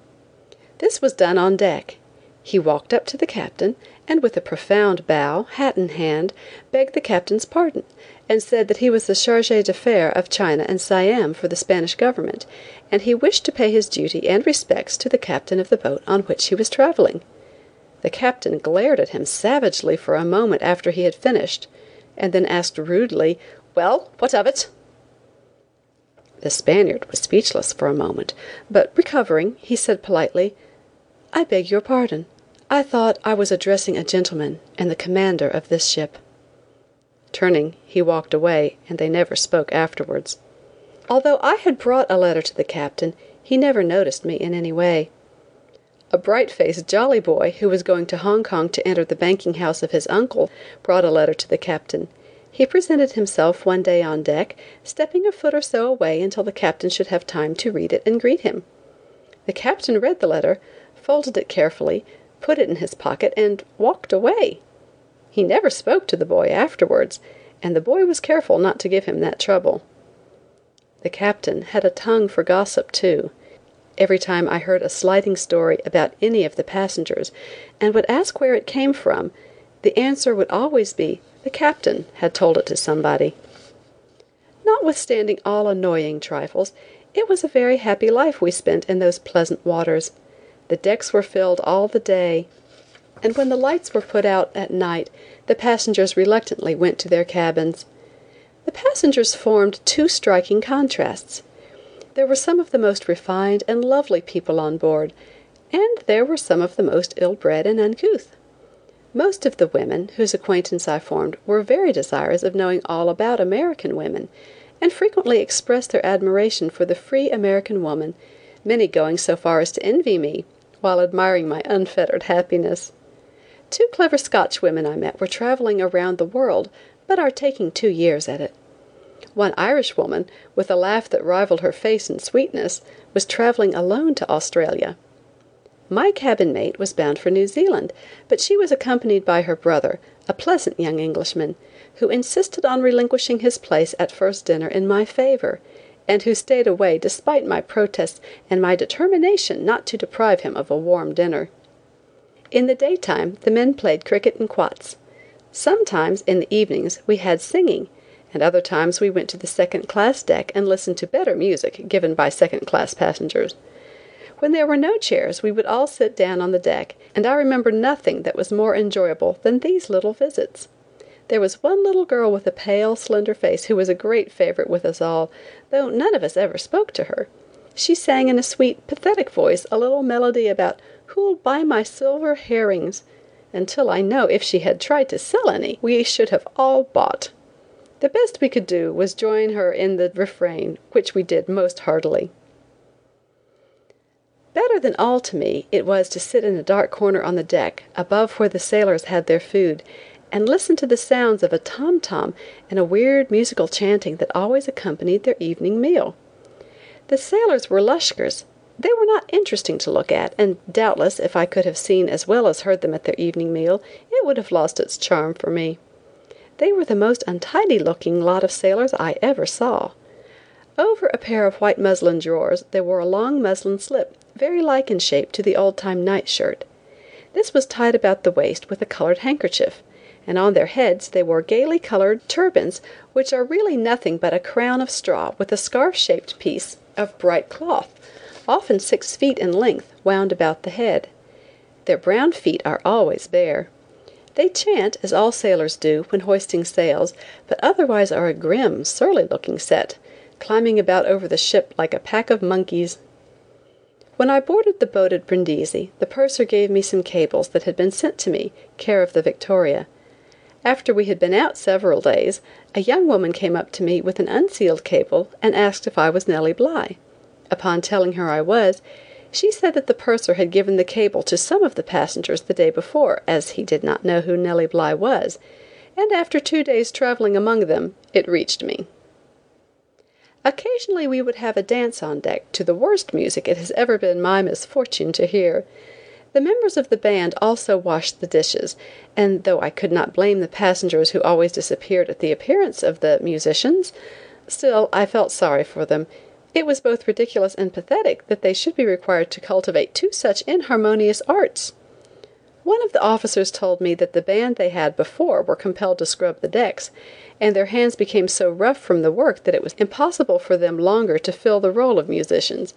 This was done on deck. He walked up to the captain, and with a profound bow, hat in hand, begged the captain's pardon and said that he was the charge d'affaires of China and Siam for the Spanish government, and he wished to pay his duty and respects to the captain of the boat on which he was traveling. The captain glared at him savagely for a moment after he had finished, and then asked rudely: "Well, what of it?" The Spaniard was speechless for a moment, but recovering, he said politely: "I beg your pardon. I thought I was addressing a gentleman and the commander of this ship." Turning, he walked away, and they never spoke afterwards. Although I had brought a letter to the Captain, he never noticed me in any way. A bright faced, jolly boy, who was going to Hong Kong to enter the banking house of his uncle, brought a letter to the Captain. He presented himself one day on deck, stepping a foot or so away until the Captain should have time to read it and greet him. The Captain read the letter, folded it carefully, put it in his pocket, and walked away. He never spoke to the boy afterwards, and the boy was careful not to give him that trouble. The Captain had a tongue for gossip, too. Every time I heard a slighting story about any of the passengers, and would ask where it came from, the answer would always be the Captain had told it to somebody. Notwithstanding all annoying trifles, it was a very happy life we spent in those pleasant waters. The decks were filled all the day and when the lights were put out at night the passengers reluctantly went to their cabins. The passengers formed two striking contrasts. There were some of the most refined and lovely people on board, and there were some of the most ill bred and uncouth. Most of the women whose acquaintance I formed were very desirous of knowing all about American women, and frequently expressed their admiration for the free American woman, many going so far as to envy me, while admiring my unfettered happiness. Two clever Scotch women I met were traveling around the world, but are taking two years at it. One Irish woman, with a laugh that rivaled her face in sweetness, was traveling alone to Australia. My cabin mate was bound for New Zealand, but she was accompanied by her brother, a pleasant young Englishman, who insisted on relinquishing his place at first dinner in my favor, and who stayed away despite my protests and my determination not to deprive him of a warm dinner. In the daytime the men played cricket and quoits. Sometimes in the evenings we had singing, and other times we went to the second class deck and listened to better music given by second class passengers. When there were no chairs we would all sit down on the deck, and I remember nothing that was more enjoyable than these little visits. There was one little girl with a pale, slender face who was a great favorite with us all, though none of us ever spoke to her. She sang in a sweet, pathetic voice a little melody about who'll buy my silver herrings, until I know if she had tried to sell any, we should have all bought. The best we could do was join her in the refrain, which we did most heartily. Better than all to me it was to sit in a dark corner on the deck, above where the sailors had their food, and listen to the sounds of a tom tom and a weird musical chanting that always accompanied their evening meal. The sailors were Lascars, they were not interesting to look at, and doubtless if I could have seen as well as heard them at their evening meal it would have lost its charm for me. They were the most untidy looking lot of sailors I ever saw. Over a pair of white muslin drawers they wore a long muslin slip, very like in shape to the old time night shirt. This was tied about the waist with a colored handkerchief, and on their heads they wore gaily colored turbans, which are really nothing but a crown of straw with a scarf shaped piece of bright cloth often six feet in length, wound about the head. Their brown feet are always bare. They chant, as all sailors do, when hoisting sails, but otherwise are a grim, surly looking set, climbing about over the ship like a pack of monkeys. When I boarded the boat at Brindisi, the purser gave me some cables that had been sent to me, care of the Victoria. After we had been out several days, a young woman came up to me with an unsealed cable and asked if I was Nellie Bly. Upon telling her I was, she said that the purser had given the cable to some of the passengers the day before, as he did not know who Nellie Bly was, and after two days traveling among them, it reached me. Occasionally we would have a dance on deck to the worst music it has ever been my misfortune to hear. The members of the band also washed the dishes, and though I could not blame the passengers who always disappeared at the appearance of the musicians, still I felt sorry for them it was both ridiculous and pathetic that they should be required to cultivate two such inharmonious arts. One of the officers told me that the band they had before were compelled to scrub the decks, and their hands became so rough from the work that it was impossible for them longer to fill the role of musicians,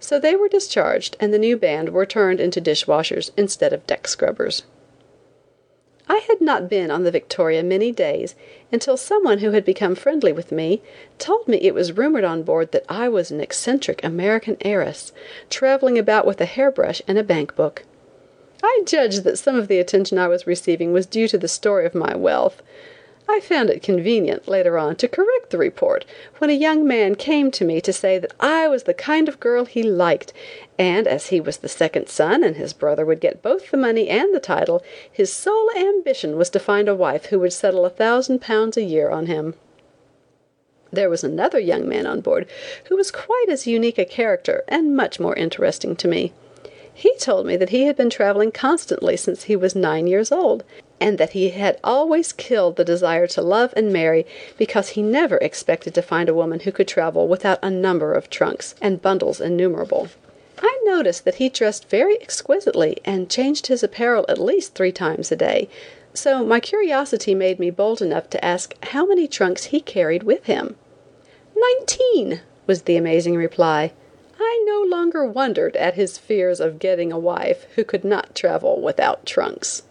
so they were discharged and the new band were turned into dishwashers instead of deck scrubbers. I had not been on the Victoria many days until someone who had become friendly with me told me it was rumored on board that I was an eccentric American heiress, traveling about with a hairbrush and a bank book. I judged that some of the attention I was receiving was due to the story of my wealth. I found it convenient, later on, to correct the report, when a young man came to me to say that I was the kind of girl he liked, and as he was the second son and his brother would get both the money and the title, his sole ambition was to find a wife who would settle a thousand pounds a year on him. There was another young man on board who was quite as unique a character and much more interesting to me. He told me that he had been traveling constantly since he was nine years old, and that he had always killed the desire to love and marry because he never expected to find a woman who could travel without a number of trunks and bundles innumerable. I noticed that he dressed very exquisitely and changed his apparel at least three times a day, so my curiosity made me bold enough to ask how many trunks he carried with him. "Nineteen," was the amazing reply. I no longer wondered at his fears of getting a wife who could not travel without trunks.